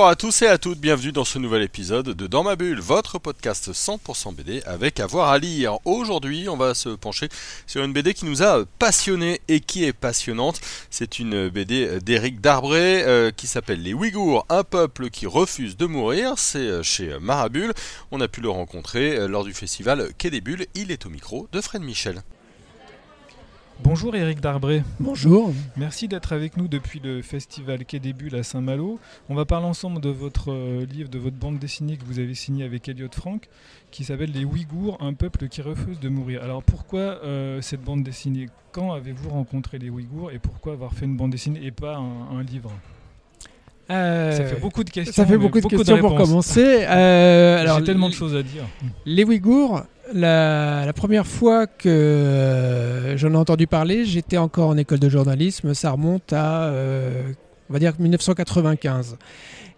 Bonjour à tous et à toutes, bienvenue dans ce nouvel épisode de Dans ma bulle, votre podcast 100% BD avec avoir à, lire. Aujourd'hui, on va se pencher sur une BD qui nous a passionné et qui est passionnante. C'est une BD d'Éric Darbré euh, qui s'appelle Les Ouïghours, un peuple qui refuse de mourir. C'est euh, chez Marabule. On a pu le rencontrer euh, lors du festival Quai des Bulles. Il est au micro de Fred Michel. Bonjour Eric Darbré. Bonjour. Merci d'être avec nous depuis le festival Quai des Bulles à Saint-Malo. On va parler ensemble de votre euh, livre, de votre bande dessinée que vous avez signée avec Elliot Frank, qui s'appelle Les Ouïghours, un peuple qui refuse de mourir. Alors pourquoi euh, cette bande dessinée? Quand avez-vous rencontré les Ouïghours et pourquoi avoir fait une bande dessinée et pas un, livre? Euh, ça fait beaucoup de questions. Ça fait beaucoup de questions pour commencer. alors, J'ai tellement de choses à dire. Les Ouïghours, la, première fois que euh, j'en ai entendu parler, j'étais encore en école de journalisme. Ça remonte à, euh, on va dire, 1995.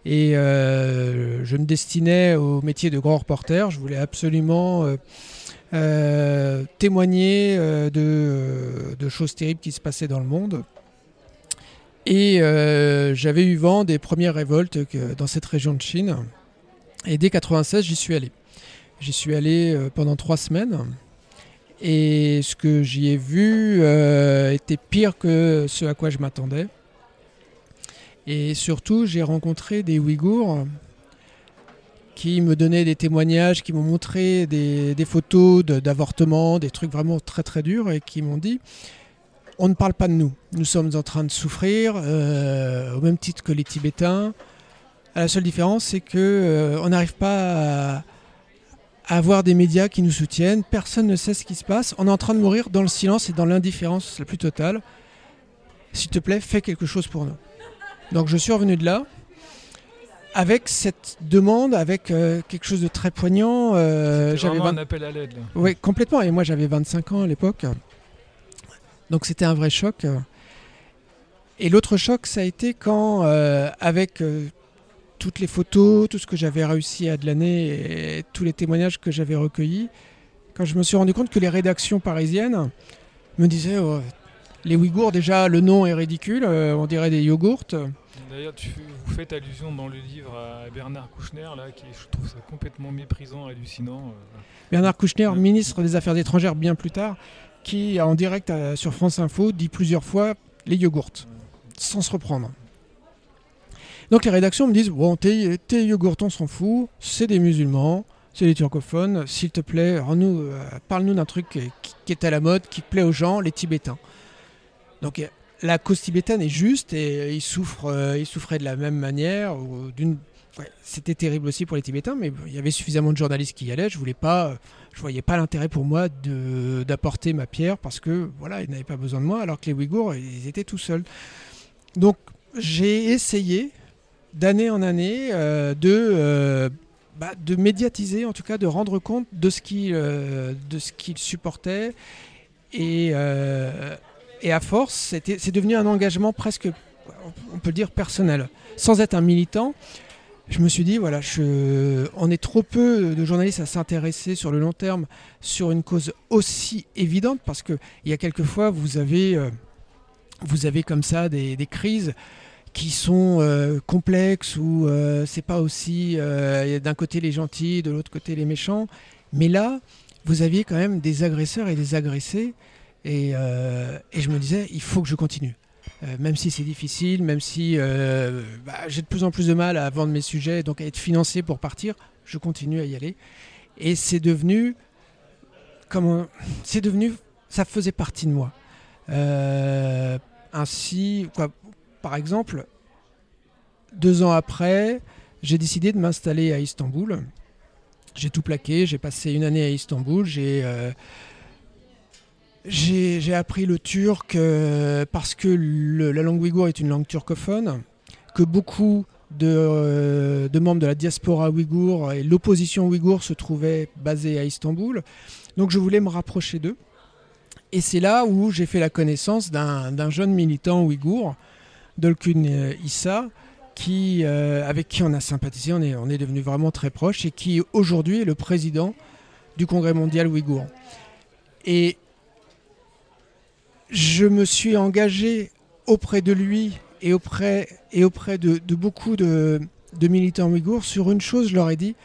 Et euh, je me destinais au métier de grand reporter. Je voulais absolument témoigner de, de, choses terribles qui se passaient dans le monde. Et j'avais eu vent des premières révoltes dans cette région de Chine. Et dès 1996, j'y suis allé. J'y suis allé euh, pendant trois semaines. Et ce que j'y ai vu euh, était pire que ce à quoi je m'attendais. Et surtout, j'ai rencontré des Ouïghours qui me donnaient des témoignages, qui m'ont montré des, photos d'avortements, des trucs vraiment très très durs, et qui m'ont dit on ne parle pas de nous. Nous sommes en train de souffrir, euh, au même titre que les Tibétains. La seule différence, c'est que on n'arrive pas à, avoir des médias qui nous soutiennent. Personne ne sait ce qui se passe. On est en train de mourir dans le silence et dans l'indifférence la plus totale. S'il te plaît, fais quelque chose pour nous. Donc je suis revenu de là avec cette demande, avec euh, quelque chose de très poignant. Euh, j'avais un appel à l'aide. Oui, complètement. Et moi, j'avais 25 ans à l'époque. Donc c'était un vrai choc. Et l'autre choc, ça a été quand, euh, avec toutes les photos, tout ce que j'avais réussi à de l'année et tous les témoignages que j'avais recueillis, quand je me suis rendu compte que les rédactions parisiennes me disaient oh, les Ouïghours, déjà le nom est ridicule, euh, on dirait des yogourts. D'ailleurs, vous faites allusion dans le livre à Bernard Kouchner, là, qui je trouve ça complètement méprisant, hallucinant. Euh. Bernard Kouchner, ministre des Affaires étrangères bien plus tard, qui en direct euh, sur France Info dit plusieurs fois les yogourts, sans se reprendre. Donc les rédactions me disent Bon, tes, tes on s'en fout, c'est des musulmans, c'est des turcophones, s'il te plaît, euh, parle-nous d'un truc qui, est à la mode, qui plaît aux gens, les Tibétains. Donc euh, la cause tibétaine est juste et ils, souffrent, euh, ils souffraient de la même manière. c'était terrible aussi pour les Tibétains, mais il y avait suffisamment de journalistes qui y allaient. Je voulais pas, je voyais pas l'intérêt pour moi d'apporter ma pierre parce que voilà, ils n'avaient pas besoin de moi, alors que les Ouïghours, ils étaient tout seuls. Donc j'ai essayé d'année en année euh, de, euh, bah, de médiatiser, en tout cas de rendre compte de ce qu'il euh, supportait. Et, et à force, c'est devenu un engagement presque, on peut le dire, personnel. Sans être un militant, je me suis dit, voilà, on est trop peu de journalistes à s'intéresser sur le long terme sur une cause aussi évidente, parce qu'il y a quelquefois, vous avez, vous avez comme ça des, des crises qui sont euh, complexes où euh, c'est pas aussi euh, d'un côté les gentils, de l'autre côté les méchants. Mais là, vous aviez quand même des agresseurs et des agressés. Et, et je me disais, il faut que je continue. même si c'est difficile, même si bah, j'ai de plus en plus de mal à vendre mes sujets, donc à être financé pour partir, je continue à y aller. Et c'est devenu, comment, c'est devenu, ça faisait partie de moi. ainsi, quoi, par exemple, deux ans après, j'ai décidé de m'installer à Istanbul. J'ai tout plaqué, j'ai passé une année à Istanbul, j'ai euh, appris le turc euh, parce que la langue ouïghour est une langue turcophone, que beaucoup de, euh, de membres de la diaspora ouïghour et l'opposition ouïghour se trouvaient basés à Istanbul. Donc je voulais me rapprocher d'eux. Et c'est là où j'ai fait la connaissance d'un jeune militant ouïghour Dolkun euh, Issa, qui, euh, avec qui on a sympathisé, on est, devenu vraiment très proche et qui aujourd'hui est le président du Congrès mondial ouïghour. Et je me suis engagé auprès de lui et auprès, de, beaucoup de, militants ouïghours sur une chose, je leur ai dit,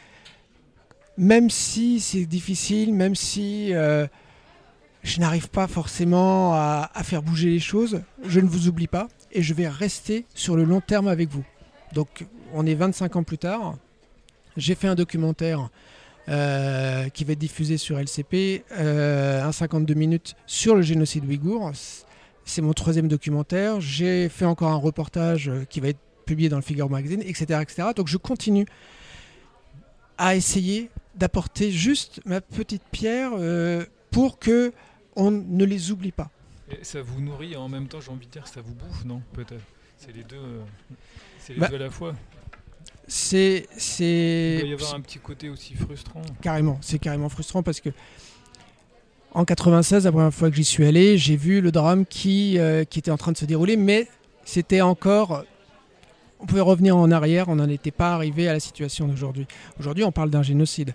même si c'est difficile, même si euh, je n'arrive pas forcément à faire bouger les choses, je ne vous oublie pas et je vais rester sur le long terme avec vous. Donc on est 25 ans plus tard, j'ai fait un documentaire euh, qui va être diffusé sur LCP, euh, un 52 minutes sur le génocide ouïghour. C'est mon troisième documentaire. J'ai fait encore un reportage euh, qui va être publié dans le Figaro Magazine, etc., etc. Donc je continue à essayer d'apporter juste ma petite pierre euh, pour que on ne les oublie pas. Et ça vous nourrit et en même temps, j'ai envie de dire ça vous bouffe, non Peut-être? C'est les deux. euh, C'est les Bah, deux à la fois. C'est, Il c'est doit y avoir un petit côté aussi frustrant. carrément, c'est carrément frustrant parce que en 96, la première fois que j'y suis allé, j'ai vu le drame qui, euh, qui était en train de se dérouler, mais c'était encore. On pouvait revenir en arrière, on n'en était pas arrivé à la situation d'aujourd'hui. Aujourd'hui, on parle d'un génocide.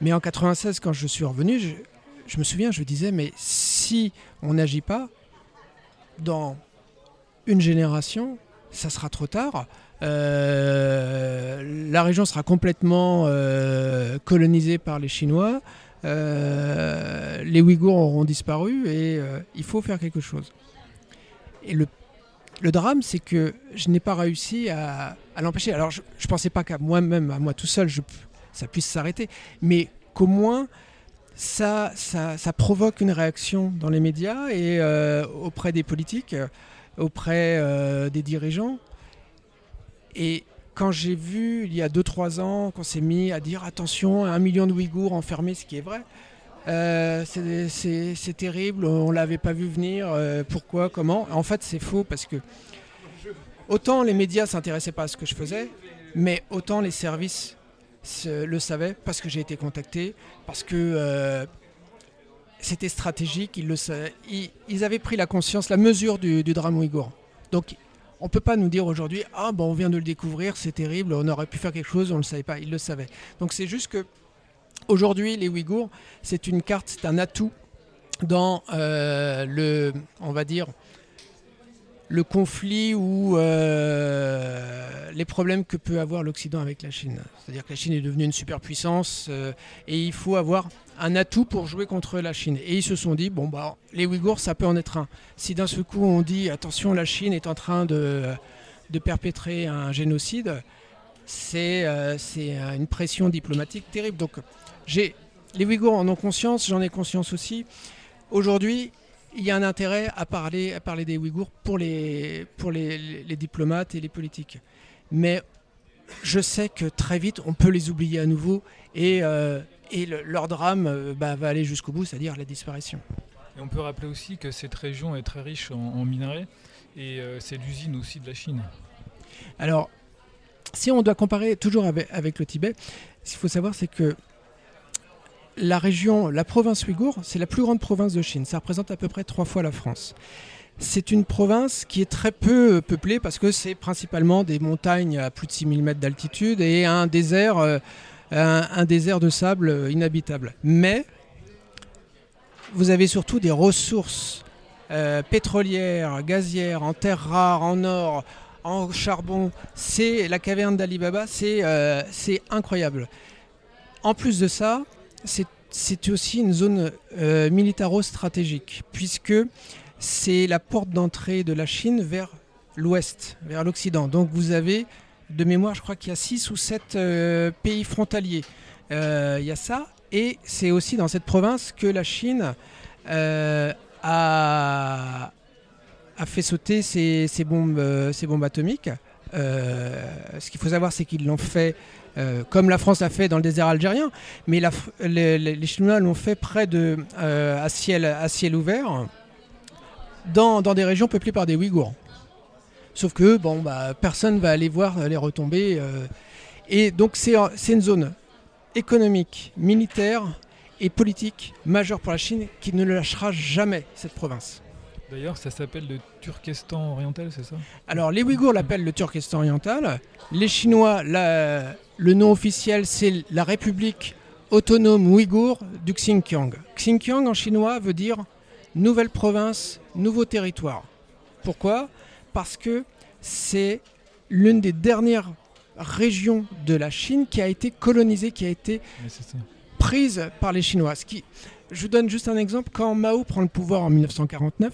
Mais en 96, quand je suis revenu, je, je me souviens, je me disais, mais si on n'agit pas, dans une génération, ça sera trop tard. Euh, la région sera complètement euh, colonisée par les Chinois. Euh, les Ouïghours auront disparu et il faut faire quelque chose. Et le, drame, c'est que je n'ai pas réussi à, l'empêcher. Alors, je ne pensais pas qu'à moi-même, à moi tout seul, ça puisse s'arrêter, mais qu'au moins ça, ça, ça provoque une réaction dans les médias et euh, auprès des politiques, euh, auprès euh, des dirigeants. Et quand j'ai vu, il y a 2-3 ans, qu'on s'est mis à dire attention, un million de Ouïghours enfermés, ce qui est vrai, c'est- terrible, on ne l'avait pas vu venir, pourquoi, comment En fait, c'est faux parce que autant les médias s'intéressaient pas à ce que je faisais, mais autant les services se- le savaient parce que j'ai été contacté, parce que euh, c'était stratégique, ils, le sa- ils, avaient pris la conscience, la mesure du, du drame ouïghour. Donc on ne peut pas nous dire aujourd'hui, ah bon, on vient de le découvrir, c'est terrible, on aurait pu faire quelque chose, on ne le savait pas, ils le savaient. Donc c'est juste que aujourd'hui, les Ouïghours, c'est une carte, c'est un atout dans euh, le, on va dire, le conflit ou euh, les problèmes que peut avoir l'Occident avec la Chine. C'est-à-dire que la Chine est devenue une superpuissance euh, et il faut avoir un atout pour jouer contre la Chine. Et ils se sont dit, bon, bah, les Ouïghours, ça peut en être un. Si d'un seul coup on dit, attention, la Chine est en train de, perpétrer un génocide, c'est euh, c'est, une pression diplomatique terrible. Donc, les Ouïghours en ont conscience, j'en ai conscience aussi. Aujourd'hui, il y a un intérêt à parler, à parler des Ouïghours pour, les, pour les, diplomates et les politiques. Mais je sais que très vite, on peut les oublier à nouveau et, euh, et le- leur drame euh, bah, va aller jusqu'au bout, c'est-à-dire la disparition. Et on peut rappeler aussi que cette région est très riche en, en minerais et euh, c'est l'usine aussi de la Chine. Alors, si on doit comparer toujours avec, avec le Tibet, ce qu'il faut savoir, c'est que la région, la province ouïghour, c'est la plus grande province de Chine. Ça représente à peu près trois fois la France. C'est une province qui est très peu euh, peuplée parce que c'est principalement des montagnes à plus de 6000 mètres d'altitude et un désert, euh, un, désert de sable euh, inhabitable. Mais vous avez surtout des ressources pétrolières, gazières, en terres rares, en or, en charbon. C'est la caverne d'Ali Baba, c'est incroyable. En plus de ça, c'est- aussi une zone euh, militaro-stratégique, puisque c'est la porte d'entrée de la Chine vers l'ouest, vers l'Occident. Donc vous avez, de mémoire, je crois qu'il y a 6 ou 7 pays frontaliers. Euh, Il y a ça, et c'est aussi dans cette province que la Chine euh, a, fait sauter ses, bombes, euh, atomiques. Euh, ce qu'il faut savoir, c'est qu'ils l'ont fait euh, comme la France l'a fait dans le désert algérien, mais la les, Chinois l'ont fait près de euh, à ciel à ciel ouvert, dans, dans des régions peuplées par des Ouïghours. Sauf que bon, bah, personne va aller voir les retombées, euh, et donc c'est c'est une zone économique, militaire et politique majeure pour la Chine qui ne lâchera jamais cette province. D'ailleurs, ça s'appelle le Turkestan oriental, c'est ça? Alors, les Ouïghours l'appellent le Turkestan oriental. Les Chinois, la- le nom officiel, c'est la République autonome ouïghour du Xinjiang. Xinjiang en chinois veut dire nouvelle province, nouveau territoire. Pourquoi? Parce que c'est l'une des dernières régions de la Chine qui a été colonisée, qui a été prise par les Chinois. Ce qui, je vous donne juste un exemple. Quand Mao prend le pouvoir en 1949,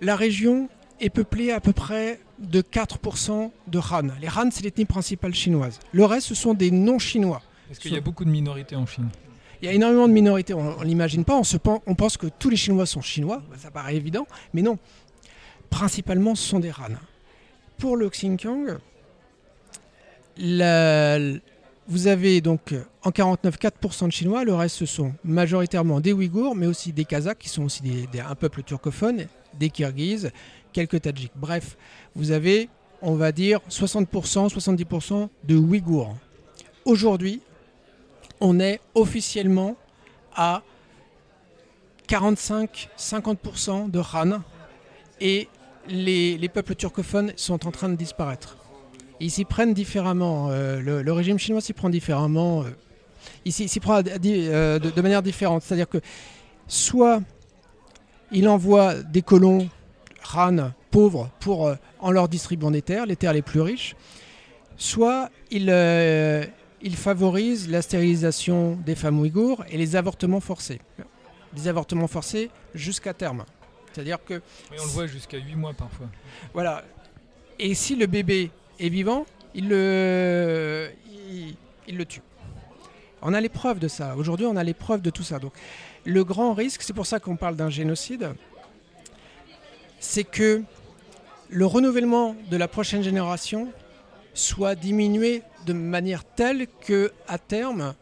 la région est peuplée à peu près de 4% de Han. Les Han, c'est l'ethnie principale chinoise. Le reste, ce sont des non-chinois. Est-ce qu'il y a beaucoup de minorités en Chine? Il y a énormément de minorités, on ne l'imagine pas. On, se pen- on pense que tous les Chinois sont chinois, Bah, ça paraît évident, mais non. Principalement, ce sont des Han. Pour le Xinjiang, la- vous avez donc en 49 4% de Chinois, le reste ce sont majoritairement des Ouïghours, mais aussi des Kazakhs qui sont aussi des- des- un peuple turcophone, des Kirghizes, quelques Tadjiks. Bref, vous avez, on va dire, 60%, 70% de Ouïghours. Aujourd'hui, on est officiellement à 45-50% de Han et les, les peuples turcophones sont en train de disparaître. Ils s'y prennent différemment, euh, le, régime chinois s'y prend différemment, euh, il s'y prend euh, de manière différente. C'est-à-dire que soit il envoie des colons Han pauvres pour, euh, en leur distribuant des terres, les terres les plus riches, soit il, euh, il favorise la stérilisation des femmes ouïghours et les avortements forcés. Des avortements forcés jusqu'à terme. C'est-à-dire que, Oui, on le voit jusqu'à 8 mois parfois. voilà. Et si le bébé est vivant, il le, il, il le tue. On a les preuves de ça. Aujourd'hui, on a les preuves de tout ça. Donc, le grand risque, c'est pour ça qu'on parle d'un génocide, c'est que le renouvellement de la prochaine génération soit diminué de manière telle que, à terme,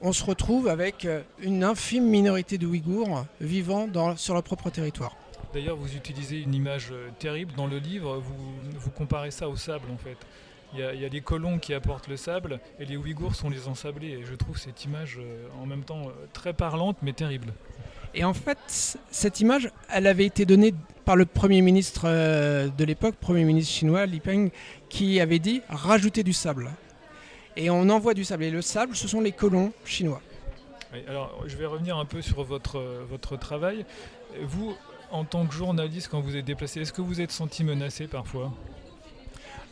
on se retrouve avec euh, une infime minorité de Ouïghours vivant sur leur propre territoire. D'ailleurs, vous utilisez une image euh, terrible dans le livre. Vous, comparez ça au sable, en fait. Il y, a, les colons qui apportent le sable et les Ouïghours sont les ensablés. Et je trouve cette image euh, en même temps très parlante mais terrible. Et en fait, cette image, elle avait été donnée par le Premier ministre euh, de l'époque, Premier ministre chinois, Li Peng, qui avait dit rajouter du sable. Et on envoie du sable. Et le sable, ce sont les colons chinois. Alors, je vais revenir un peu sur votre, euh, votre travail. Vous, en tant que journaliste, quand vous êtes déplacé, est-ce que vous êtes senti menacé parfois?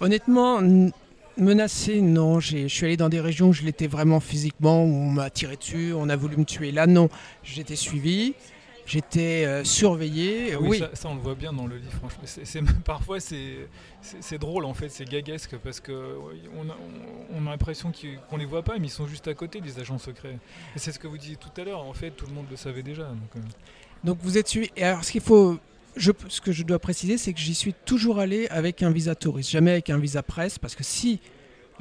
Honnêtement, menacé, non. J'ai- Je suis allé dans des régions où je l'étais vraiment physiquement, où on m'a tiré dessus, on a voulu me tuer. Là, non. J'étais suivi, j'étais euh, surveillé. Ah oui. Ça, ça, on le voit bien dans le livre, franchement. Parfois, c'est drôle, en fait, c'est gaguesque, parce qu'on a, on, a l'impression qu'on les voit pas, mais ils sont juste à côté, les agents secrets. Et c'est ce que vous disiez tout à l'heure, en fait, tout le monde le savait déjà. donc, euh. Donc vous êtes suivi. Et alors ce qu'il faut, ce que je dois préciser, c'est que j'y suis toujours allé avec un visa touriste, jamais avec un visa presse, parce que si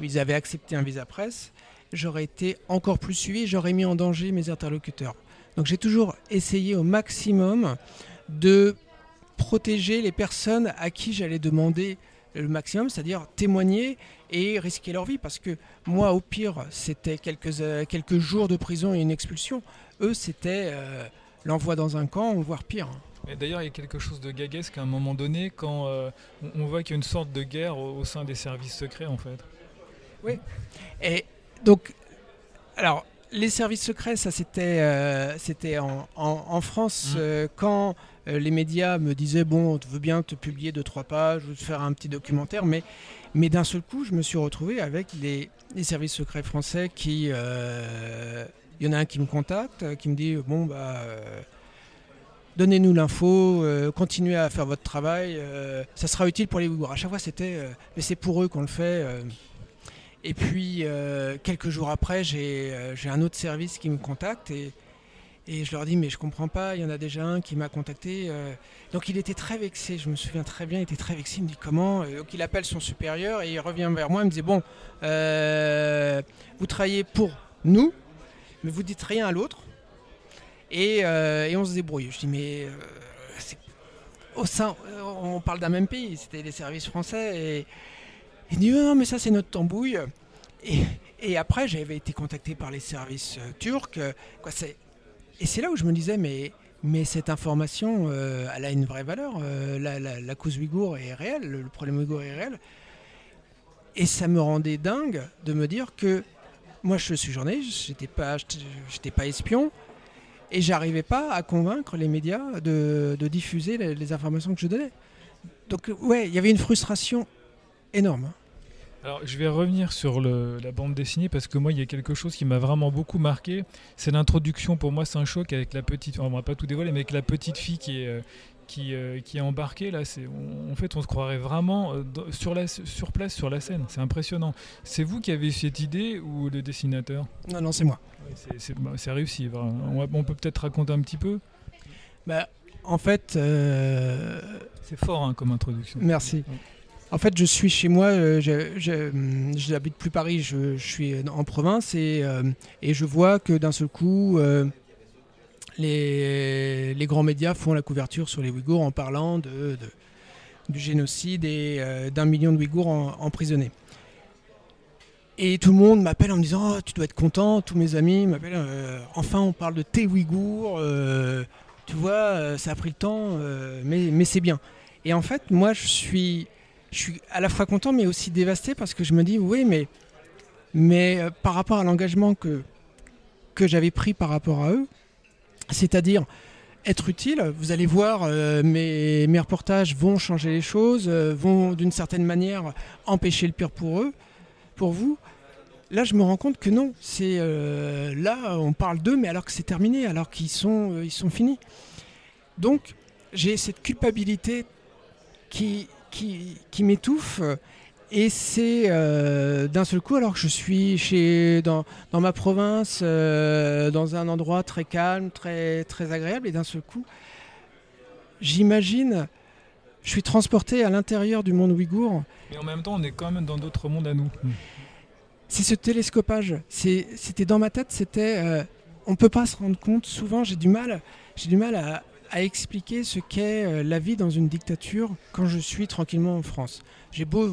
ils avaient accepté un visa presse, j'aurais été encore plus suivi, j'aurais mis en danger mes interlocuteurs. Donc j'ai toujours essayé au maximum de protéger les personnes à qui j'allais demander le maximum, c'est-à-dire témoigner et risquer leur vie, parce que moi, au pire, c'était quelques, euh, quelques jours de prison et une expulsion. Eux, c'était euh, l'envoi dans un camp, voire pire. D'ailleurs, il y a quelque chose de gaguesque à un moment donné, quand euh, on, voit qu'il y a une sorte de guerre au, au sein des services secrets, en fait. Et donc, alors, les services secrets, ça c'était euh, c'était en, en- en France Mhm. euh, quand les médias me disaient bon, on veut bien te publier deux trois pages, ou te faire un petit documentaire, mais mais d'un seul coup, je me suis retrouvé avec les, les services secrets français qui, il y en a un qui me contacte, qui me dit bon bah Donnez-nous l'info, euh, continuez à faire votre travail, euh, ça sera utile pour les Ouïghours. À chaque fois, c'était, euh, mais c'est pour eux qu'on le fait. Et puis, quelques jours après, j'ai un autre service qui me contacte et, je leur dis, mais je comprends pas, il y en a déjà un qui m'a contacté. Donc, il était très vexé, je me souviens très bien, il était très vexé, il me dit comment Donc, il appelle son supérieur et il revient vers moi, il me dit, bon, vous travaillez pour nous, mais vous dites rien à l'autre et, euh, et on se débrouille. Je dis, mais euh, au sein, on parle d'un même pays, c'était les services français et il dit non mais ça c'est notre tambouille. Et, après j'avais été contacté par les services euh, turcs. euh, et c'est là où je me disais mais Mais cette information, euh, elle a une vraie valeur. Euh, la, cause ouïghour est réelle, le, problème ouïghour est réel. Et ça me rendait dingue de me dire que moi, je suis journaliste, j'étais pas, j'étais pas espion, et j'arrivais pas à convaincre les médias de, diffuser les, informations que je donnais. Donc, ouais, il y avait une frustration énorme. Alors, je vais revenir sur la bande dessinée parce que moi, il y a quelque chose qui m'a vraiment beaucoup marqué. C'est l'introduction. Pour moi, c'est un choc avec la petite. On va pas tout dévoiler, mais avec la petite fille qui est. qui, euh, qui est embarquée là, c'est, on- en fait, on se croirait vraiment euh, sur, la, sur place, sur la scène. C'est impressionnant. C'est vous qui avez eu cette idée ou le dessinateur? Non, non, c'est moi. Ouais, c'est, c'est- bah, c'est réussi. On, peut peut-être raconter un petit peu? Bah, en fait, euh, C'est fort hein, comme introduction. Merci. En fait, je suis chez moi, je- n'habite plus Paris, je, je suis en province et, et je vois que d'un seul coup, les, grands médias font la couverture sur les Ouïghours en parlant de, du génocide et euh, d'un million de Ouïghours emprisonnés. Et tout le monde m'appelle en me disant Oh, Tu dois être content. Tous mes amis m'appellent euh, Enfin, on parle de tes Ouïghours. euh, tu vois, ça a pris le temps, mais, mais c'est bien. Et en fait, moi, je suis, je suis à la fois content, mais aussi dévasté parce que je me dis Oui, mais, mais par rapport à l'engagement que, que j'avais pris par rapport à eux, c'est-à-dire être utile, vous allez voir, euh, mes, reportages vont changer les choses, euh, vont d'une certaine manière empêcher le pire pour eux, pour vous. Là, je me rends compte que non, c'est euh, là, on parle d'eux, mais alors que c'est terminé, alors qu'ils sont, finis. Donc, j'ai cette culpabilité qui m'étouffe. Et c'est euh, d'un seul coup, alors que je suis chez, dans, dans ma province, euh, dans un endroit très calme, très, très agréable, et d'un seul coup, j'imagine, je suis transporté à l'intérieur du monde ouïghour. Mais en même temps, on est quand même dans d'autres mondes à nous. C'est ce télescopage. C'était dans ma tête, c'était. euh, on peut pas se rendre compte. Souvent, j'ai du mal, j'ai du mal à, à expliquer ce qu'est euh, la vie dans une dictature quand je suis tranquillement en France. J'ai beau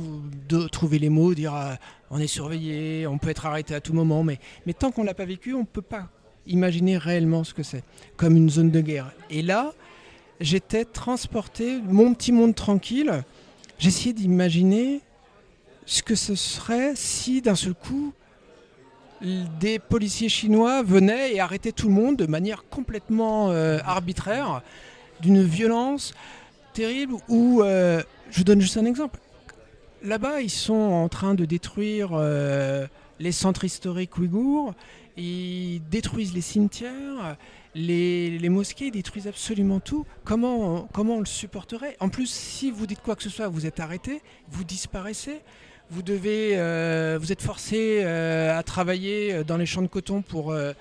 de trouver les mots, dire euh, on est surveillé, on peut être arrêté à tout moment, mais, mais tant qu'on l'a pas vécu, on peut pas imaginer réellement ce que c'est, comme une zone de guerre. Et là, j'étais transporté, mon petit monde tranquille. J'essayais d'imaginer ce que ce serait si d'un seul coup des policiers chinois venaient et arrêtaient tout le monde de manière complètement euh, arbitraire, d'une violence terrible où, euh, je vous donne juste un exemple, là-bas ils sont en train de détruire euh, les centres historiques ouïghours, ils détruisent les cimetières, les, les mosquées, détruisent absolument tout. Comment, comment on le supporterait? En plus, si vous dites quoi que ce soit, vous êtes arrêté, vous disparaissez vous devez, euh, vous êtes forcé euh, à travailler dans les champs de coton pour, euh,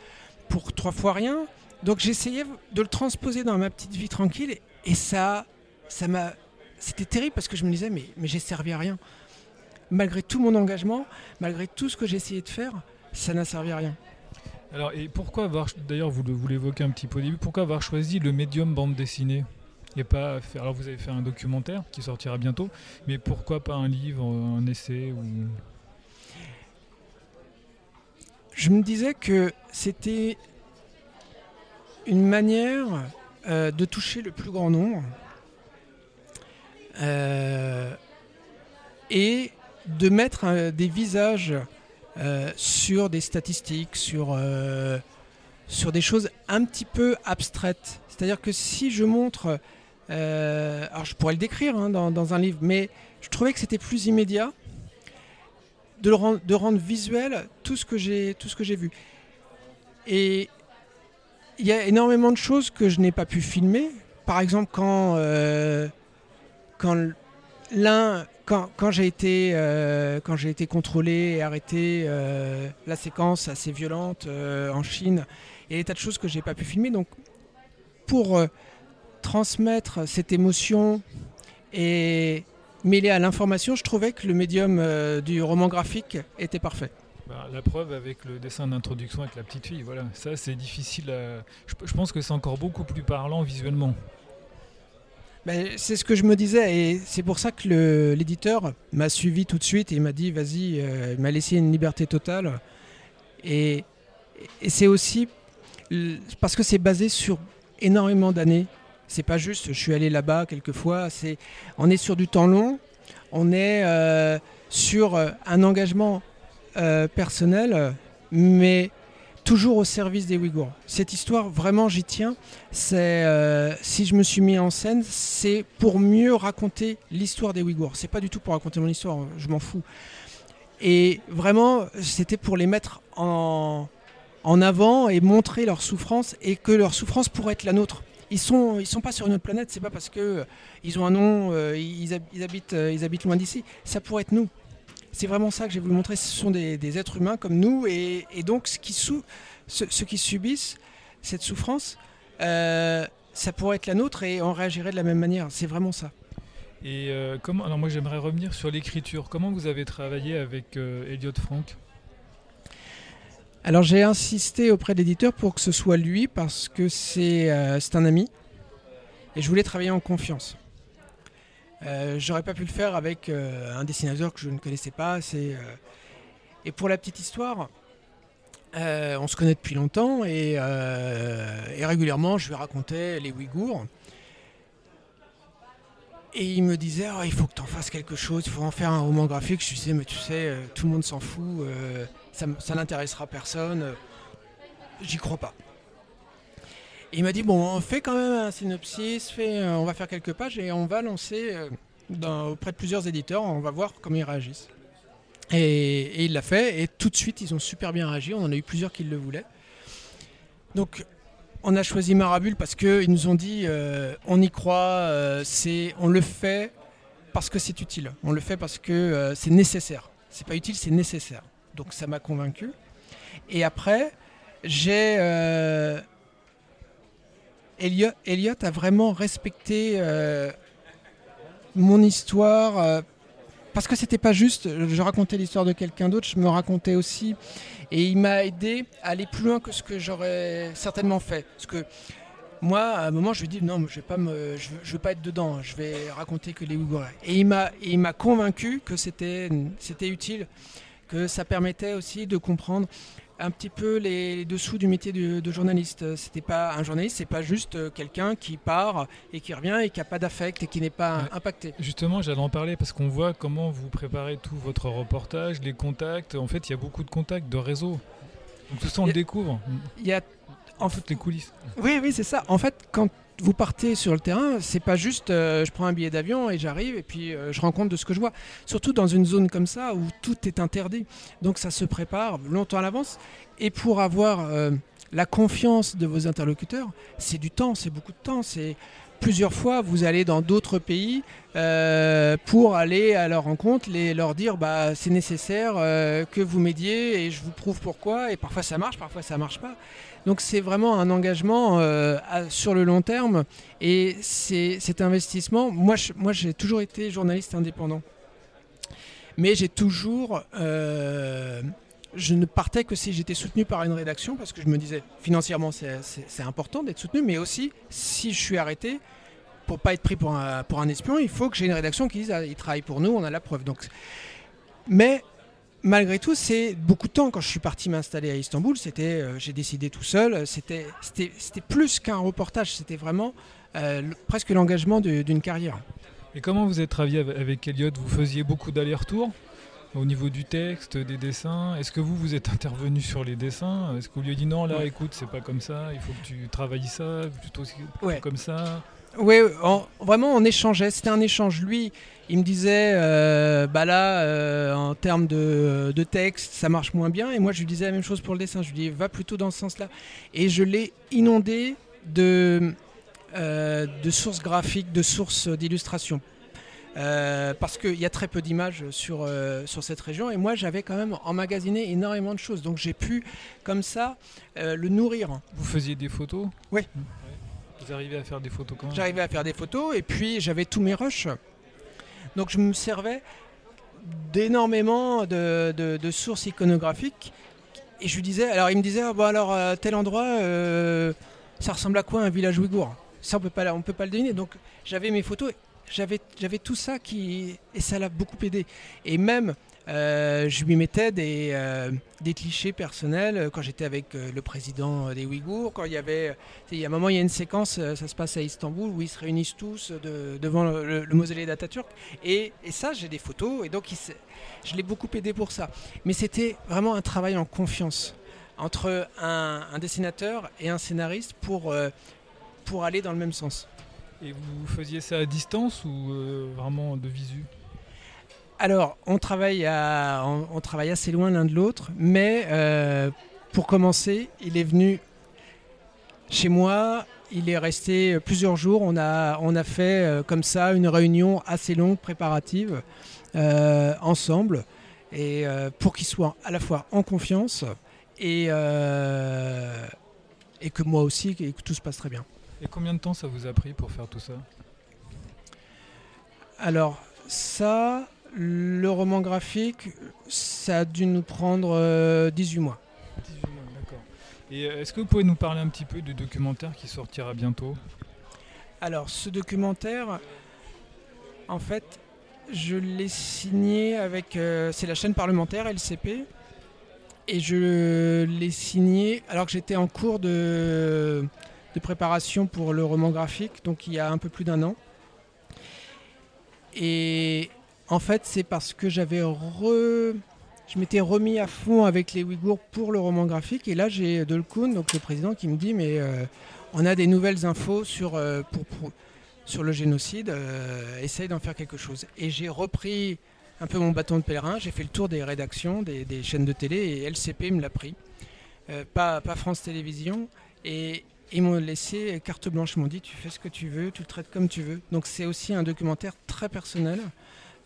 pour trois fois rien. Donc j'essayais de le transposer dans ma petite vie tranquille et ça, ça m'a, c'était terrible parce que je me disais mais, mais j'ai servi à rien. Malgré tout mon engagement, malgré tout ce que j'ai essayé de faire, ça n'a servi à rien. Alors, et pourquoi avoir, d'ailleurs, vous vous l'évoquez un petit peu au début, pourquoi avoir choisi le médium bande dessinée? Pas faire, alors vous avez fait un documentaire qui sortira bientôt, mais pourquoi pas un livre, un essai ou Je me disais que c'était une manière euh, de toucher le plus grand nombre euh, et de mettre euh, des visages sur des statistiques, sur, sur des choses un petit peu abstraites. C'est-à-dire que si je montre, euh, alors je pourrais le décrire hein, dans, un livre, mais je trouvais que c'était plus immédiat de, rendre, visuel tout ce que j'ai tout ce que j'ai vu. Et il y a énormément de choses que je n'ai pas pu filmer. Par exemple, quand euh, quand l'un quand, quand j'ai été euh, quand j'ai été contrôlé et arrêté, la séquence assez violente en Chine, il y a des tas de choses que j'ai pas pu filmer. Donc pour transmettre cette émotion et mêlé à l'information, je trouvais que le médium euh, du roman graphique était parfait. Bah, la preuve avec le dessin d'introduction avec la petite fille, voilà. Ça, c'est difficile à. Je, je pense que c'est encore beaucoup plus parlant visuellement. Ben, c'est ce que je me disais et c'est pour ça que l'éditeur m'a suivi tout de suite et m'a dit vas-y, euh, il m'a laissé une liberté totale. Et, et c'est aussi parce que c'est basé sur énormément d'années. C'est pas juste, je suis allé là-bas quelques fois. C'est, on est sur du temps long. On est euh, sur euh, un engagement euh, personnel, mais toujours au service des Ouïghours. Cette histoire, vraiment, j'y tiens. C'est si je me suis mis en scène, c'est pour mieux raconter l'histoire des Ouïghours. C'est pas du tout pour raconter mon histoire, je m'en fous. Et vraiment, c'était pour les mettre en, en avant et montrer leur souffrance et que leur souffrance pourrait être la nôtre. Ils sont, ils sont pas sur une autre planète, c'est pas parce que euh, ils ont un nom, euh, ils, habitent, euh, ils habitent loin d'ici. Ça pourrait être nous. C'est vraiment ça que j'ai voulu montrer. Ce sont des, êtres humains comme nous et, donc ce qui sous, ceux, qui subissent cette souffrance, ça pourrait être la nôtre et on réagirait de la même manière. C'est vraiment ça. Et comment Alors moi j'aimerais revenir sur l'écriture. Comment vous avez travaillé avec Elliot Frank alors j'ai insisté auprès de l'éditeur pour que ce soit lui parce que c'est euh, un ami et je voulais travailler en confiance. Euh, J'aurais pas pu le faire avec euh, un dessinateur que je ne connaissais pas. Et pour la petite histoire, on se connaît depuis longtemps et, régulièrement je lui racontais les Ouïghours. Et il me disait oh, il faut que tu en fasses quelque chose, il faut en faire un roman graphique. Je disais mais tu sais, tout le monde s'en fout ça, n'intéressera personne. J'y crois pas. il m'a dit bon, on fait quand même un synopsis, euh, on va faire quelques pages et on va lancer euh, auprès de plusieurs éditeurs, on va voir comment ils réagissent. Et, il l'a fait et tout de suite ils ont super bien réagi. On en a eu plusieurs qui le voulaient. Donc on a choisi Marabule parce qu'ils nous ont dit euh, on y croit, on le fait parce que c'est utile. On le fait parce que c'est nécessaire. C'est pas utile, c'est nécessaire. Donc ça m'a convaincu. Et après, j'ai. Euh, Elliot, a vraiment respecté euh, mon histoire. Euh, parce que c'était pas juste, je racontais l'histoire de quelqu'un d'autre, je me racontais aussi. Et il m'a aidé à aller plus loin que ce que j'aurais certainement fait. Parce que moi, à un moment, je lui ai dit non, je vais pas me, je veux, pas être dedans. Je vais raconter que les Ouïghours. Et il m'a, il m'a convaincu que c'était, c'était utile que ça permettait aussi de comprendre un petit peu les dessous du métier de, journaliste. C'était pas un journaliste, c'est pas juste euh, quelqu'un qui part et qui revient et qui a pas d'affect et qui n'est pas impacté. Justement, j'allais en parler parce qu'on voit comment vous préparez tout votre reportage, les contacts. En fait, il y a beaucoup de contacts, de réseaux. Donc tout ça, on le découvre. Il y a en toutes les coulisses. Oui, oui, c'est ça. En fait, quand vous partez sur le terrain, c'est pas juste euh, je prends un billet d'avion et j'arrive et puis euh, je rends compte de ce que je vois. Surtout dans une zone comme ça où tout est interdit. Donc ça se prépare longtemps à l'avance. Et pour avoir euh, la confiance de vos interlocuteurs, c'est du temps, c'est beaucoup de temps. C'est plusieurs fois, vous allez dans d'autres pays pour aller à leur rencontre, les, leur dire bah, c'est nécessaire que vous m'aidiez et je vous prouve pourquoi. Et parfois ça marche, parfois ça marche pas. Donc c'est vraiment un engagement euh, sur le long terme et c'est cet investissement. Moi, moi, j'ai toujours été journaliste indépendant, mais j'ai toujours, euh, je ne partais que si j'étais soutenu par une rédaction parce que je me disais financièrement c'est important d'être soutenu, mais aussi si je suis arrêté pour pas être pris pour un, pour un espion, il faut que j'ai une rédaction qui dise ah, il travaille pour nous, on a la preuve. Donc, mais malgré tout, c'est beaucoup de temps. Quand je suis parti m'installer à Istanbul, euh, j'ai décidé tout seul. C'était plus qu'un reportage. C'était vraiment euh, presque l'engagement d'une carrière. Et comment vous êtes travaillé avec Elliot Vous faisiez beaucoup d'allers-retours? Au niveau du texte, des dessins. Est-ce que vous, vous êtes intervenu sur les dessins? Est-ce que vous lui avez dit non, là, écoute, c'est pas comme ça, il faut que tu travailles ça, plutôt comme ça? Oui, vraiment on échangeait, c'était un échange. Lui, il me disait, euh, bah là, euh, en termes de, texte, ça marche moins bien. Et moi, je lui disais la même chose pour le dessin. Je lui dis, va plutôt dans ce sens-là. Et je l'ai inondé de, euh, de sources graphiques, de sources d'illustration. parce qu'il y a très peu d'images sur, sur cette région et moi j'avais quand même emmagasiné énormément de choses donc j'ai pu comme ça le nourrir. Vous faisiez des photos? Oui. Vous arrivez à faire des photos quand même? J'arrivais à faire des photos et puis j'avais tous mes rushs. Donc je me servais d'énormément de, sources iconographiques. Et je lui disais, alors il me disait, ah, bon alors euh, tel endroit, euh, ça ressemble à quoi un village ouïghour? Ça on peut pas, on peut pas le deviner. Donc j'avais mes photos. J'avais tout ça qui et ça l'a beaucoup aidé. Et même euh, je lui mettais des, euh, des clichés personnels euh, quand j'étais avec le président des Ouïghours. Quand il y avait, il y a un moment, il y a une séquence, ça se passe à Istanbul, où ils se réunissent tous de- devant le, mausolée d'Atatürk. Et, et ça, j'ai des photos, et donc je l'ai beaucoup aidé pour ça. Mais c'était vraiment un travail en confiance entre un, un dessinateur et un scénariste pour, pour aller dans le même sens. Et vous faisiez ça à distance ou euh, vraiment de visu? Alors, on travaille, à- on, travaille assez loin l'un de l'autre, mais euh, pour commencer, il est venu chez moi, il est resté plusieurs jours, on a, on a fait euh, comme ça une réunion assez longue, préparative, ensemble, et pour qu'il soit à la fois en confiance et, et que moi aussi, et que tout se passe très bien. Et combien de temps ça vous a pris pour faire tout ça Alors, ça, le roman graphique, ça a dû nous prendre euh, 18 mois. 18 mois, d'accord. Et euh, est-ce que vous pouvez nous parler un petit peu du documentaire qui sortira bientôt? Alors, ce documentaire, en fait, je l'ai signé avec. euh, c'est la chaîne parlementaire LCP. Et je l'ai signé alors que j'étais en cours de, de préparation pour le roman graphique, donc il y a un peu plus d'un an. Et en fait, c'est parce que j'avais re. Je m'étais remis à fond avec les Ouïghours pour le roman graphique. Et là, j'ai Dolkun, donc le président, qui me dit Mais euh, on a des nouvelles infos sur, euh, le génocide, euh, essaye d'en faire quelque chose. Et j'ai repris un peu mon bâton de pèlerin, j'ai fait le tour des rédactions, des, chaînes de télé, et LCP me l'a pris. Pas, pas France Télévisions. Et ils m'ont laissé carte blanche, ils m'ont dit tu fais ce que tu veux, tu le traites comme tu veux. Donc c'est aussi un documentaire très personnel.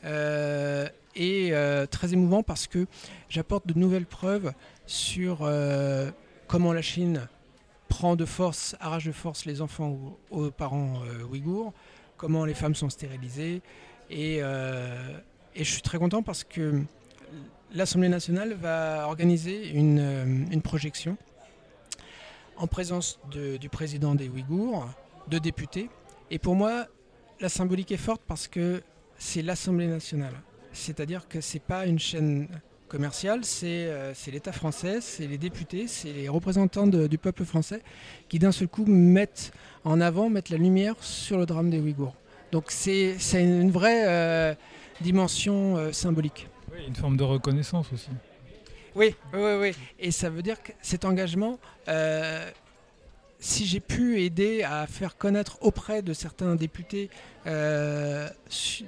euh, et euh, très émouvant parce que j'apporte de nouvelles preuves sur euh, comment la Chine prend de force, arrache de force les enfants aux, parents ouïghours, comment les femmes sont stérilisées. Et, je suis très content parce que l'Assemblée nationale va organiser une projection en présence de- du président des Ouïghours, de députés. Et pour moi, la symbolique est forte parce que c'est l'Assemblée nationale. C'est-à-dire que c'est pas une chaîne commerciale, c'est euh, c'est l'État français, c'est les députés, c'est les représentants du peuple français qui d'un seul coup mettent en avant, mettent la lumière sur le drame des Ouïghours. Donc c'est c'est une vraie euh, dimension euh, symbolique. Oui, une forme de reconnaissance aussi. Oui, oui, oui, oui. Et ça veut dire que cet engagement, euh, si j'ai pu aider à faire connaître auprès de certains députés, euh, su-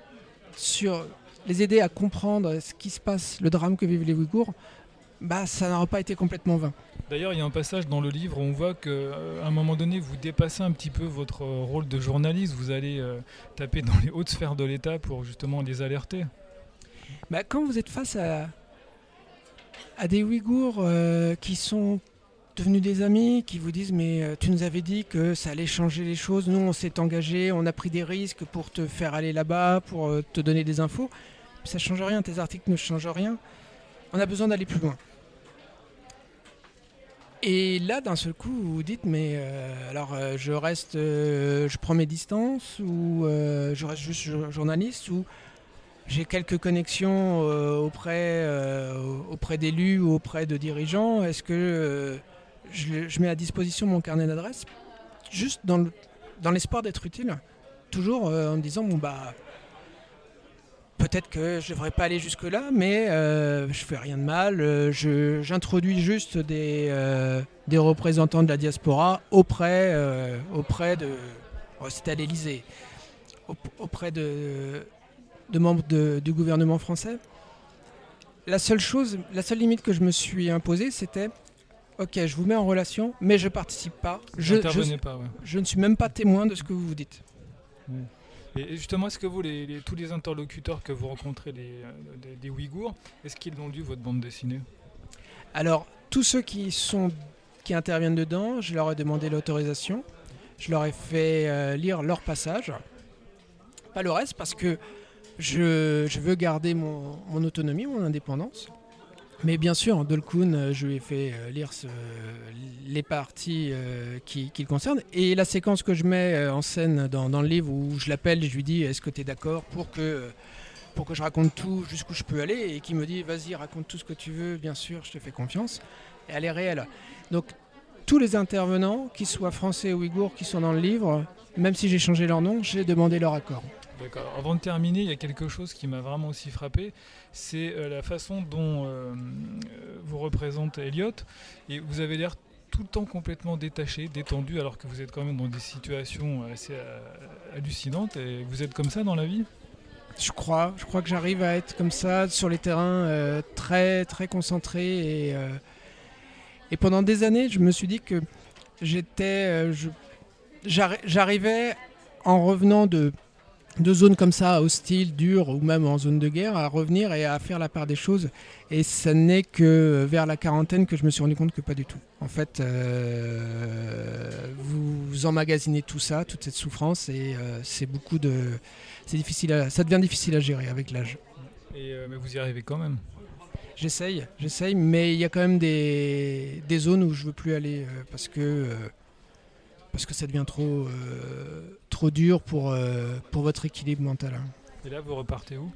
sur les aider à comprendre ce qui se passe, le drame que vivent les Ouïghours, bah ça n'aura pas été complètement vain. D'ailleurs, il y a un passage dans le livre où on voit qu'à un moment donné, vous dépassez un petit peu votre euh, rôle de journaliste. Vous allez euh, taper dans les hautes sphères de l'État pour justement les alerter. Bah, quand vous êtes face à, à des Ouïghours euh, qui sont devenus des amis, qui vous disent mais euh, tu nous avais dit que ça allait changer les choses, nous on s'est engagé, on a pris des risques pour te faire aller là-bas, pour euh, te donner des infos, ça change rien, tes articles ne changent rien, on a besoin d'aller plus loin. Et là, d'un seul coup, vous vous dites, mais alors je reste, je prends mes distances, ou je reste juste jo- journaliste, ou j'ai quelques connexions euh, auprès, euh, auprès d'élus ou auprès de dirigeants. Est-ce que euh, je, je mets à disposition mon carnet d'adresses? Juste dans dans l'espoir d'être utile Toujours en me disant, bon bah, peut-être que je devrais pas aller jusque-là, mais euh, je fais rien de mal. je- J'introduis juste des, des représentants de la diaspora auprès, auprès de... oh, C'était à l'Élysée. Auprès de, de membres de- du gouvernement français. La seule chose, la seule limite que je me suis imposée, c'était ok, je vous mets en relation, mais je participe pas. Je, je, N'intervenez pas, ouais. je ne suis même pas témoin de ce que vous vous dites. Et justement, est-ce que vous, les, les- tous les interlocuteurs que vous rencontrez les, des, des Ouïghours, est-ce qu'ils ont lu votre bande dessinée? Alors, tous ceux qui sont qui interviennent dedans, je leur ai demandé l'autorisation. Je leur ai fait euh, lire leur passage. Pas le reste parce que je, veux garder mon, autonomie, mon indépendance. Mais bien sûr, Dolkun, euh, je lui ai fait euh, lire les parties euh, qui, qui le concernent. Et la séquence que je mets en scène dans, le livre où je l'appelle je lui dis Est-ce que tu es d'accord pour que, pour que je raconte tout, jusqu'où je peux aller? Et qui me dit Vas-y, raconte tout ce que tu veux, bien sûr, je te fais confiance. Et elle est réelle. Donc, tous les intervenants, qu'ils soient français ou ouïghours, qui sont dans le livre, même si j'ai changé leur nom, j'ai demandé leur accord. Avant de terminer, il y a quelque chose qui m'a vraiment aussi frappé, c'est euh, la façon dont euh, euh, vous représente Elliot, et vous avez l'air tout le temps complètement détaché, détendu, alors que vous êtes quand même dans des situations assez hallucinantes. Et vous êtes comme ça dans la vie? Je crois, je crois que j'arrive à être comme ça sur les terrains très très concentré. Et, et pendant des années je me suis dit que j'étais j'arrivais en revenant de de zones comme ça hostiles, dures ou même en zone de guerre à revenir et à faire la part des choses et ça n'est que vers la quarantaine que je me suis rendu compte que pas du tout. En fait, euh, vous, emmagasinez tout ça, toute cette souffrance et euh, c'est beaucoup de c'est difficile à- ça devient difficile à gérer avec l'âge. et, euh, Mais vous y arrivez quand même. J'essaye, j'essaye, mais il y a quand même des, des zones où je veux plus aller parce que parce que ça devient trop euh, trop dur pour euh, pour votre équilibre mental. hein. Et là, vous repartez où?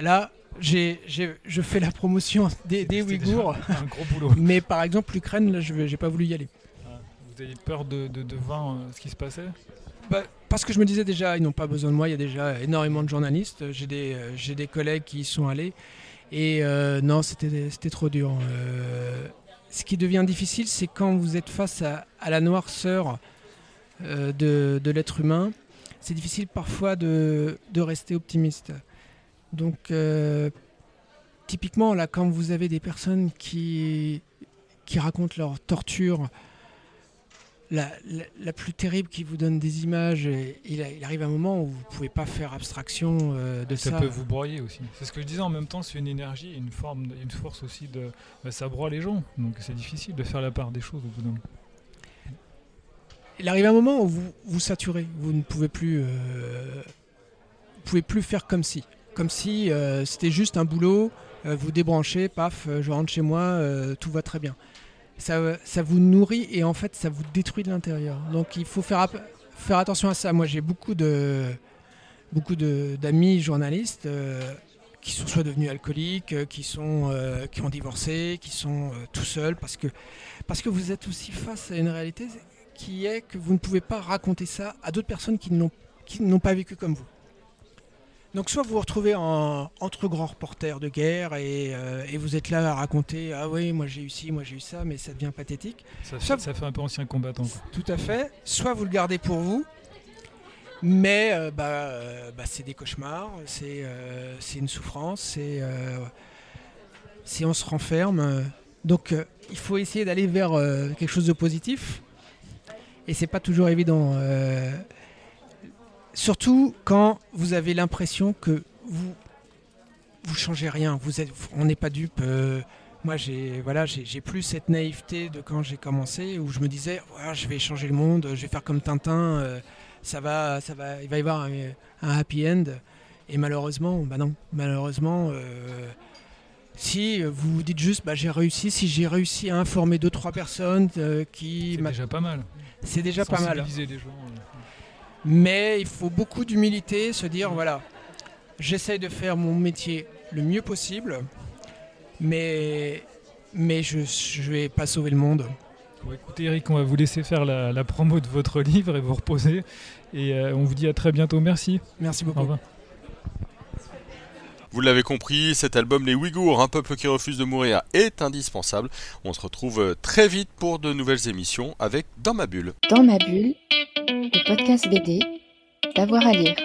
Là, je fais la promotion des, des Ouïghours, Un gros boulot. mais par exemple l'Ukraine, là, je j'ai pas voulu y aller. Ah, Vous avez peur de, de, de voir euh, ce qui se passait? Bah, parce que je me disais déjà, ils n'ont pas besoin de moi, il y a déjà énormément de journalistes, j'ai des, j'ai des collègues qui y sont allés, et euh, non, c'était, c'était trop dur. Euh, ce qui devient difficile, c'est quand vous êtes face à, la noirceur euh, de, l'être humain, c'est difficile parfois de, de rester optimiste. Donc, euh, typiquement, là, quand vous avez des personnes qui, qui racontent leur torture, la, la- la plus terrible qui vous donne des images, et il, a- il arrive un moment où vous ne pouvez pas faire abstraction euh, de Ça, ça. peut vous broyer aussi. C'est ce que je disais en même temps, c'est une énergie, une forme, une force aussi de. bah, ça broie les gens, donc c'est difficile de faire la part des choses au bout d'un moment. Il arrive un moment où vous vous saturez, vous ne pouvez plus, euh, vous pouvez plus faire comme si, comme si euh, c'était juste un boulot, vous débranchez, paf, je rentre chez moi, tout va très bien. Ça, ça vous nourrit et en fait ça vous détruit de l'intérieur. Donc il faut faire, faire attention à ça. Moi j'ai beaucoup de beaucoup d'amis journalistes euh, qui sont soit devenus alcooliques, euh, qui sont euh, qui ont divorcé, qui sont tout seuls parce que parce que vous êtes aussi face à une réalité qui est que vous ne pouvez pas raconter ça à d'autres personnes qui n'ont pas vécu comme vous. Donc soit vous vous retrouvez en, entre grands reporters de guerre et, euh, et vous êtes là à raconter ah oui moi j'ai eu ci, moi j'ai eu ça, mais ça devient pathétique. Ça, fait- ça fait un peu ancien combattant. quoi. Tout à fait. Soit vous le gardez pour vous, mais euh, bah, euh, bah, c'est des cauchemars, c'est une souffrance, c'est c'est on se renferme. Donc il faut essayer d'aller vers quelque chose de positif. Et c'est pas toujours évident. Surtout quand vous avez l'impression que vous vous changez rien. Vous êtes, on n'est pas dupe. euh, moi, j'ai voilà, j'ai plus cette naïveté de quand j'ai commencé où je me disais, Voilà, je vais changer le monde, je vais faire comme Tintin, euh, ça va, ça va, il va y avoir un, un happy end. Et malheureusement, bah non, malheureusement, euh, si vous vous dites juste, bah j'ai réussi, si j'ai réussi à informer deux trois personnes qui, C'est déjà pas mal. c'est déjà pas mal. Sensibiliser les gens. Mais il faut beaucoup d'humilité, se dire voilà, j'essaye de faire mon métier le mieux possible, mais, mais je ne vais pas sauver le monde. Bon, écoutez Eric, on va vous laisser faire la, la promo de votre livre et vous reposer. Et euh, on vous dit à très bientôt. Merci. Merci Au beaucoup. revoir. Vous l'avez compris, cet album Les Ouïghours, un peuple qui refuse de mourir, est indispensable. On se retrouve euh, très vite pour de nouvelles émissions avec Dans ma bulle. Dans ma bulle, le podcast BD, d'avoir à lire.